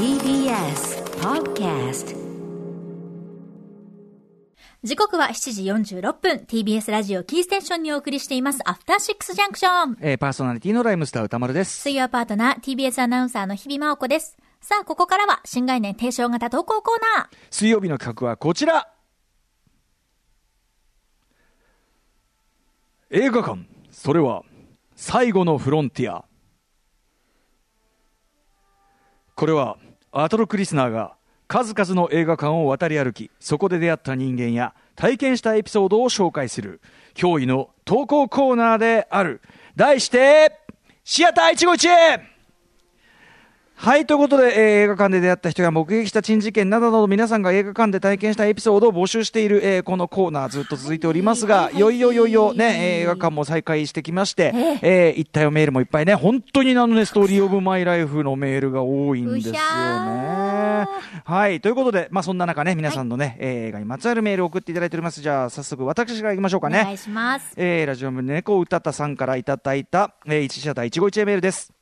TBS Podcast 時刻は7時46分。TBS ラジオキーステーションにお送りしています。アフターシックスジャンクションえーパーソナリティのライムスター歌丸です。水曜パートナー TBS アナウンサーの日々真央子です。さあここからは新概念提唱型投稿コーナー。水曜日の企画はこちら。映画館、それは最後のフロンティア。これはアトロクリスナーが数々の映画館を渡り歩き、そこで出会った人間や体験したエピソードを紹介する驚異の投稿コーナーである。題して、シアター一期一会はい、ということで、えー映画館で出会った人が目撃した珍事件などなど皆さんが映画館で体験したエピソードを募集している、えーこのコーナーずっと続いておりますが、いよいよいよいよね、えー映画館も再開してきまして、えー、一体メールもいっぱいね、本当にあのね、ストーリーオブマイライフのメールが多いんですよねゃ。はい、ということで、まあそんな中ね、皆さんのね、えー映画にまつわるメールを送っていただいております。じゃあ、早速私から行きましょうかね。お願いしますえーラジオム猫歌ったさんからいただいた、えー、一シアター一期一会メールです。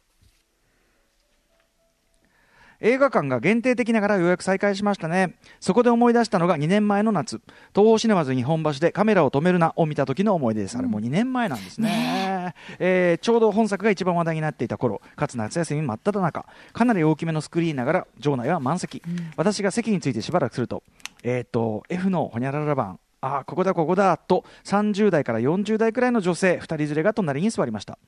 映画館が限定的ながらようやく再開しましたね。そこで思い出したのが2年前の夏、東宝シネマズ日本橋でカメラを止めるなを見た時の思い出です。あれもう2年前なんですね。えーちょうど本作が一番話題になっていた頃、かつ夏休み真っ只中、かなり大きめのスクリーンながら場内は満席。私が席についてしばらくすると、えっ、と、F のホニャララ版、ああ、ここだ、ここだ、と、30代から40代くらいの女性2人連れが隣に座りました。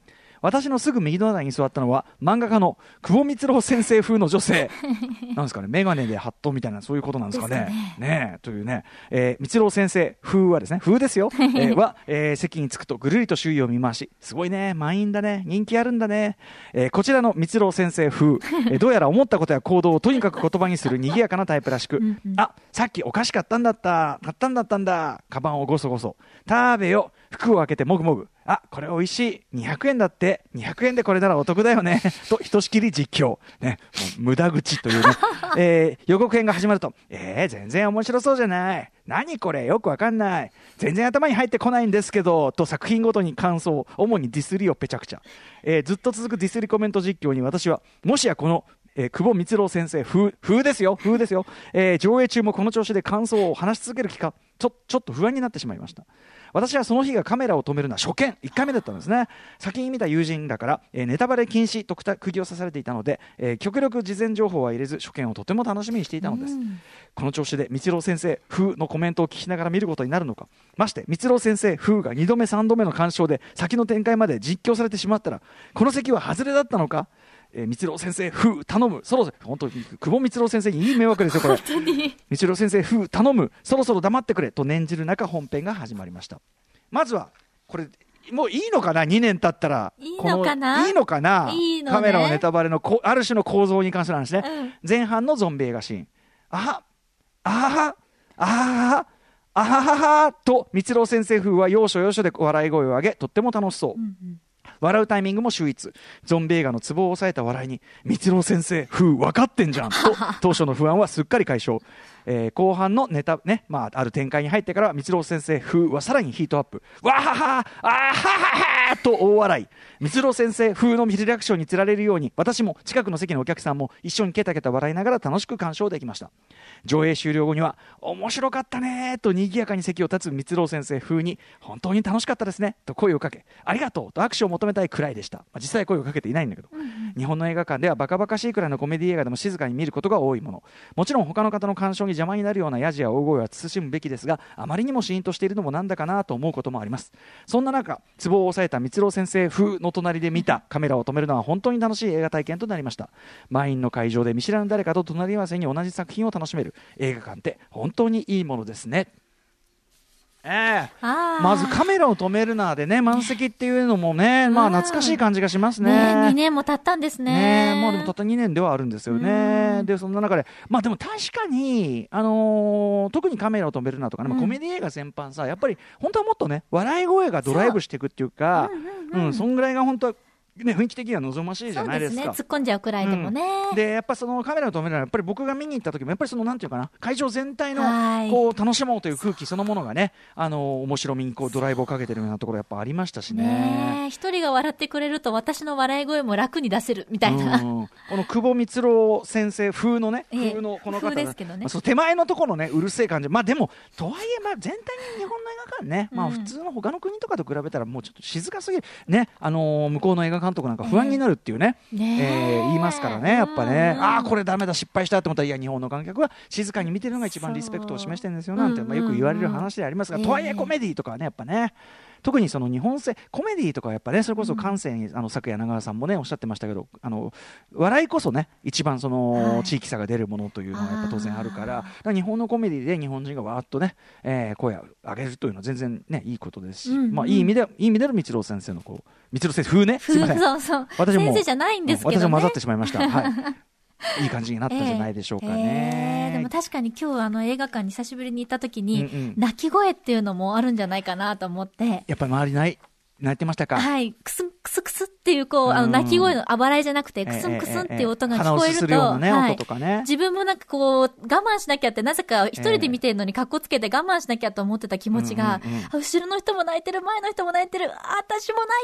私のすぐ右隣に座ったのは、漫画家の久保光郎先生風の女性。なんですかね、メガネでハットみたいな、そういうことなんですかね。ですね。えというね、えー、光郎先生風はですね、風ですよ。えーは、えー席に着くとぐるりと周囲を見回し、すごいね、満員だね、人気あるんだね。えーこちらの光郎先生風、えーどうやら思ったことや行動をとにかく言葉にする賑やかなタイプらしく、あ、さっきお菓子買ったんだった、買ったんだったんだ、カバンをごそごそ。食べよ、服を開けてもぐもぐ。あ、これ美味しい。200円だって。200円でこれならお得だよね。と、ひとしきり実況。ね、無駄口というね。えー予告編が始まると、えー、全然面白そうじゃない。何これよくわかんない。全然頭に入ってこないんですけど、と作品ごとに感想、主にディスりをぺちゃくちゃ。えーずっと続くディスりコメント実況に私は、もしやこの、えー久保光郎先生風、風ですよ、風ですよ。えー上映中もこの調子で感想を話し続ける気か、ちょ、ちょっと不安になってしまいました。私はその日がカメラを止めるのは初見、1回目だったんですね。先に見た友人だから、えーネタバレ禁止と釘を刺されていたので、えー極力事前情報は入れず、初見をとても楽しみにしていたのです。この調子で、光郎先生風のコメントを聞きながら見ることになるのか。まして、光郎先生風が2度目、3度目の鑑賞で、先の展開まで実況されてしまったら、この席は外れだったのか？えー、光郎先生風頼む。そろそろ本当に久保光郎先生にいい迷惑ですよこれ。光郎先生風頼むそろそろ黙ってくれと念じる中本編が始まりました。まずはこれもういいのかな？2年経ったら。いいのかな？こいいのかな？いいのね。カメラはネタバレのこある種の構造に関する話ね、うん。前半のゾンビ映画シーン。ああはあはあはははと光郎先生風は要所要所で笑い声を上げとっても楽しそう、笑うタイミングも秀逸。ゾンビ映画のツボを抑えた笑いに光郎先生風分かってんじゃん。と当初の不安はすっかり解消、えー後半のネタね、まあ、ある展開に入ってからは光郎先生風はさらにヒートアップ。わははあははと大笑い。光郎先生風のミリアクションにつられるように私も近くの席のお客さんも一緒にケタケタ笑いながら楽しく鑑賞できました。上映終了後には面白かったねと賑やかに席を立つ光郎先生風に本当に楽しかったですねと声をかけありがとうと握手を求めたいくらいでした、まあ実際声をかけていないんだけど、日本の映画館ではバカバカしいくらいのコメディ映画でも静かに見ることが多いもの。もちろん他の方の鑑賞に邪魔になるようなやじや大声は慎むべきですがあまりにもシーンとしているのもなんだかなと思うこともあります。そんな中ツボを抑えた光郎先生風の隣で見た。カメラを止めるのは本当に楽しい映画体験となりました。満員の会場で見知らぬ誰かと隣り合わせに同じ作品を楽しめる。映画館って本当にいいものですね。ええ。あー。まずカメラを止めるなでね満席っていうのもね、まあうん。懐かしい感じがしますね。ね。2年も経ったんですね。ねえまあでもたった2年ではあるんですよね。で、そんな中で、まあでも確かに、あのー特にカメラを止めるなとかね、まあうん。コメディ映画全般さ、やっぱり本当はもっとね、笑い声がドライブしていくっていうか、うん、そんぐらいが本当はね、雰囲気的には望ましいじゃないですか。そうですね。突っ込んじゃうくらいでもね。うん、で、やっぱそのカメラを止めるのは、やっぱり僕が見に行った時も、やっぱりその、なんていうかな、会場全体の、こう、楽しもうという空気そのものがね、あの、面白みにこう、ドライブをかけてるようなところやっぱありましたしね。ね一人が笑ってくれると、私の笑い声も楽に出せるみたいな。この久保光郎先生風のね、風のこの方ですけどね。そう手前のところのね、うるせえ感じ。まあでも、とはいえ、まあ全体に日本の映画館ね、まあ普通の他の国とかと比べたらもうちょっと静かすぎる。ね、あの向こうの映画監督なんか不安になるっていうね、え。ー、えー、言いますからね、やっぱね、ああ、これだめだ、失敗したと思ったら、いや、日本の観客は静かに見てるのが一番リスペクトを示してるんですよなんて、まあ、よく言われる話でありますが、とはいえコメディとかはね、やっぱね、特にその日本製コメディとかやっぱねそれこそ感性に、あの昨夜長川さんもねおっしゃってましたけどあの笑いこそね一番その地域差が出るものというのはやっぱ当然あるからから日本のコメディで日本人がわーっとね、えー、声を上げるというのは全然ねいいことですし、うんうん、まあいい意味でいい意味での光郎先生のこう光郎先生風ね？すみません。そうそう私も先生じゃないんですけど、ね、私も混ざってしまいました。はいいい感じになったんじゃないでしょうかね。えー、でも確かに今日あの映画館に久しぶりに行った時に、うんうん、泣き声っていうのもあるんじゃないかなと思って。やっぱり周りない泣いてましたか？はい。くすん、くすくすっていう、こう、あの、泣き声のあばらいじゃなくて、くすんくすんっていう音が聞こえると、ねはい、自分もなんかこう、我慢しなきゃって、なぜか一人で見てるのに格好つけて我慢しなきゃと思ってた気持ちが、後ろの人も泣いてる、前の人も泣いてる、私も泣い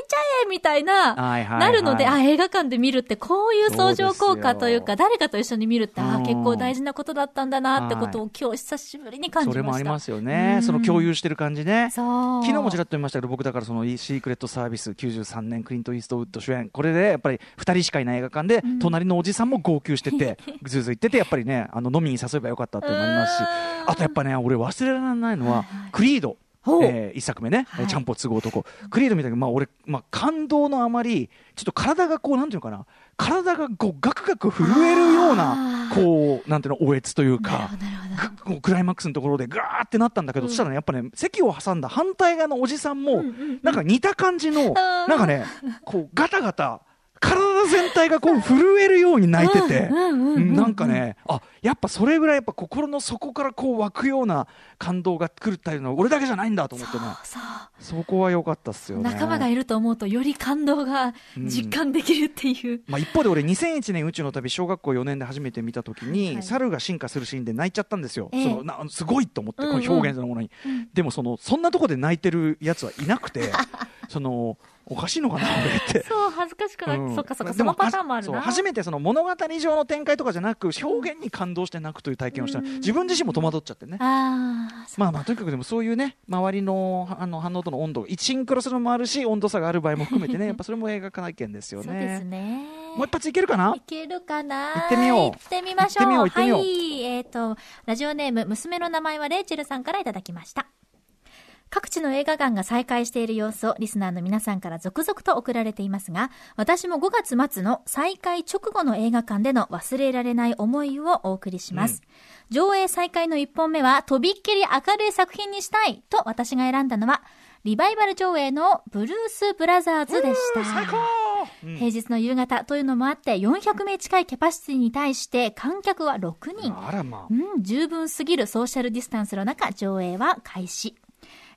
ちゃえみたいな、なるので、あ、映画館で見るってこういう相乗効果というか、誰かと一緒に見るって、あ、結構大事なことだったんだなってことを今日久しぶりに感じました。それもありますよね。うん、その共有してる感じね。昨日もちらっと言いましたけど、僕だからそのシークレットサービス、93年クリント・イーストウッド主演。これでやっぱり2人しかいない映画館で、隣のおじさんも号泣しててずうずいっててやっぱりねあの飲みに誘えばよかったって思いますし。あとやっぱね俺忘れられないのは、クリードえー、1作目ね、はい、ちゃんぽ都合男。クリード見たけど、まあ、俺、まあ、感動のあまりちょっと体がこうなんていうのかな。体がこうガクガク震えるようなこうなんていうのおえつというかクライマックスのところでガーってなったんだけど、うん、そしたらねやっぱね席を挟んだ反対側のおじさんも、なんか似た感じの、なんかねこうガタガタ体全体がこう震えるように泣いてて、なんかね、あやっぱそれぐらいやっぱ心の底からこう湧くような感動が来るっていうのは俺だけじゃないんだと思ってね。そこは良かったっすよね。仲間がいると思うとより感動が実感できるっていう、うん、まあ、一方で俺2001年宇宙の旅小学校4年で初めて見た時に、はい、猿が進化するシーンで泣いちゃったんですよ、えー、そのなすごいと思ってこの表現そのものに、うんうん、でもそのそんなとこで泣いてるやつはいなくて そのおかしいのかな俺って。そう恥ずかしくない、うん、そっかそっかそのパターンもあるな。初めてその物語上の展開とかじゃなく表現に感動して泣くという体験をした、うん、自分自身も戸惑っちゃってね。あまあまあとにかくでもそういうね周りのあの反応との温度シンクロするのもあるし温度差がある場合も含めてね やっぱそれも映画体験ですよね。そうですね。もう一発いけるかな？いけるかな？行ってみよう。行ってみましょう。はい。えっ、ー、とラジオネーム娘の名前はレイチェルさんからいただきました各地の映画館が再開している様子をリスナーの皆さんから続々と送られていますが、私も5月末の再開直後の映画館での忘れられない思いをお送りします。うん、上映再開の1本目は、とびっきり明るい作品にしたいと私が選んだのは、リバイバル上映のブルース・ブラザーズでした。うん、平日の夕方というのもあって400名近いキャパシティに対して観客は6人。まあ、うん、十分すぎるソーシャルディスタンスの中上映は開始。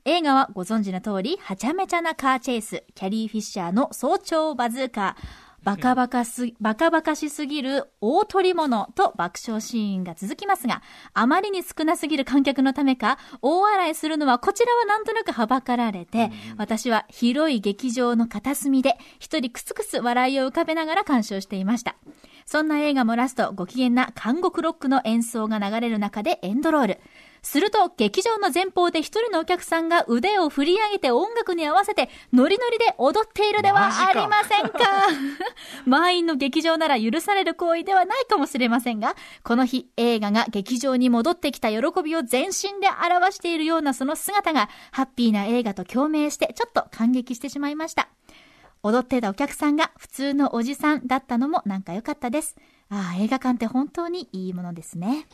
映画はご存知の通り、はちゃめちゃなカーチェイス、キャリー・フィッシャーの早朝バズーカー、バカバカす、バカバカしすぎる大取り物と爆笑シーンが続きますが、あまりに少なすぎる観客のためか、大笑いするのはこちらはなんとなくはばかられて、私は広い劇場の片隅で一人クスクス笑いを浮かべながら鑑賞していました。そんな映画もラスト、ご機嫌な韓国ロックの演奏が流れる中でエンドロール。すると、劇場の前方で一人のお客さんが腕を振り上げて音楽に合わせて、ノリノリで踊っているではありませんか？満員の劇場なら許される行為ではないかもしれませんが、この日、映画が劇場に戻ってきた喜びを全身で表しているようなその姿が、ハッピーな映画と共鳴して、ちょっと感激してしまいました。踊ってたお客さんが普通のおじさんだったのもなんか良かったです。ああ、映画館って本当にいいものですね。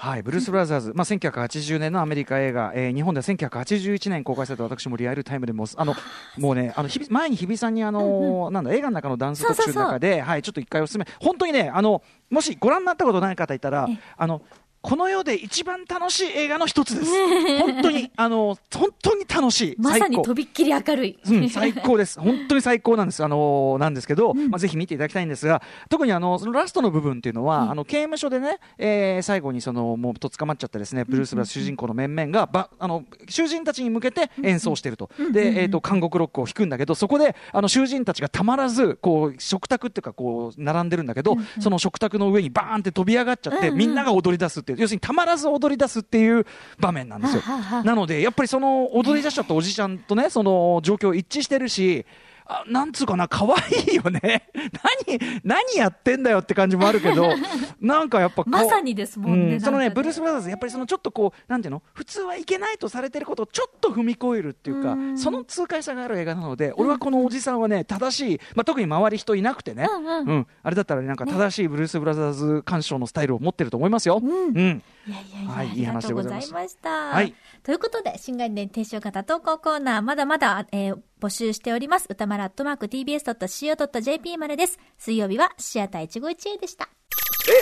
はい、ブルース・ブラザーズ、まあ、1980年のアメリカ映画、えー、日本では1981年公開された私もリアルタイムでもあの もうねあの日前に日比さんにあの、うんうん、なんだ映画の中のダンス特集の中ではいちょっと一回おすすめ。本当にねあのもしご覧になったことない方いたらあのこの世で一番楽しい映画の一つです。本当に、あの、本当に楽しい。まさに最高とびっきり明るい。うん、最高です。本当に最高なんです。あのーなんですけど、まあ、ぜひ見ていただきたいんですが、特にあの、そのラストの部分っていうのは、あの、刑務所でね、えー最後にその、もうと捕まっちゃったですね、ブルース・ブラス主人公の面々が、ば、あの、囚人たちに向けて演奏してると。で、えっ、と、韓国ロックを弾くんだけど、そこで、あの、囚人たちがたまらず、こう、食卓っていうか、こう、並んでるんだけど、その食卓の上にバーンって飛び上がっちゃって、みんなが踊り出すって要するにたまらず踊り出すっていう場面なんですよ。なので、やっぱりその踊り出しちゃったおじちゃんとね、その状況一致してるし、あなんつうかな、可愛いよね。何、何やってんだよって感じもあるけど、なんかやっぱまさにですもんねうそのね、ブルース・ブラザーズ、やっぱりそのちょっとこう、なんていうの、普通はいけないとされてることをちょっと踏み越えるっていうか、うん。その痛快さがある映画なので、俺はこのおじさんはね、正しい、まあ、特に周り人いなくてね、うんうん。あれだったらねなんか正しいブルース・ブラザーズ鑑賞のスタイルを持ってると思いますよ。うん。いやいやいや、はいいい話でございました。はい。ということで、新概念提唱型投稿コーナー、まだまだ、えー募集しております。歌丸アットマーク tbs.co.jp までです。水曜日はシアター 151A でした。え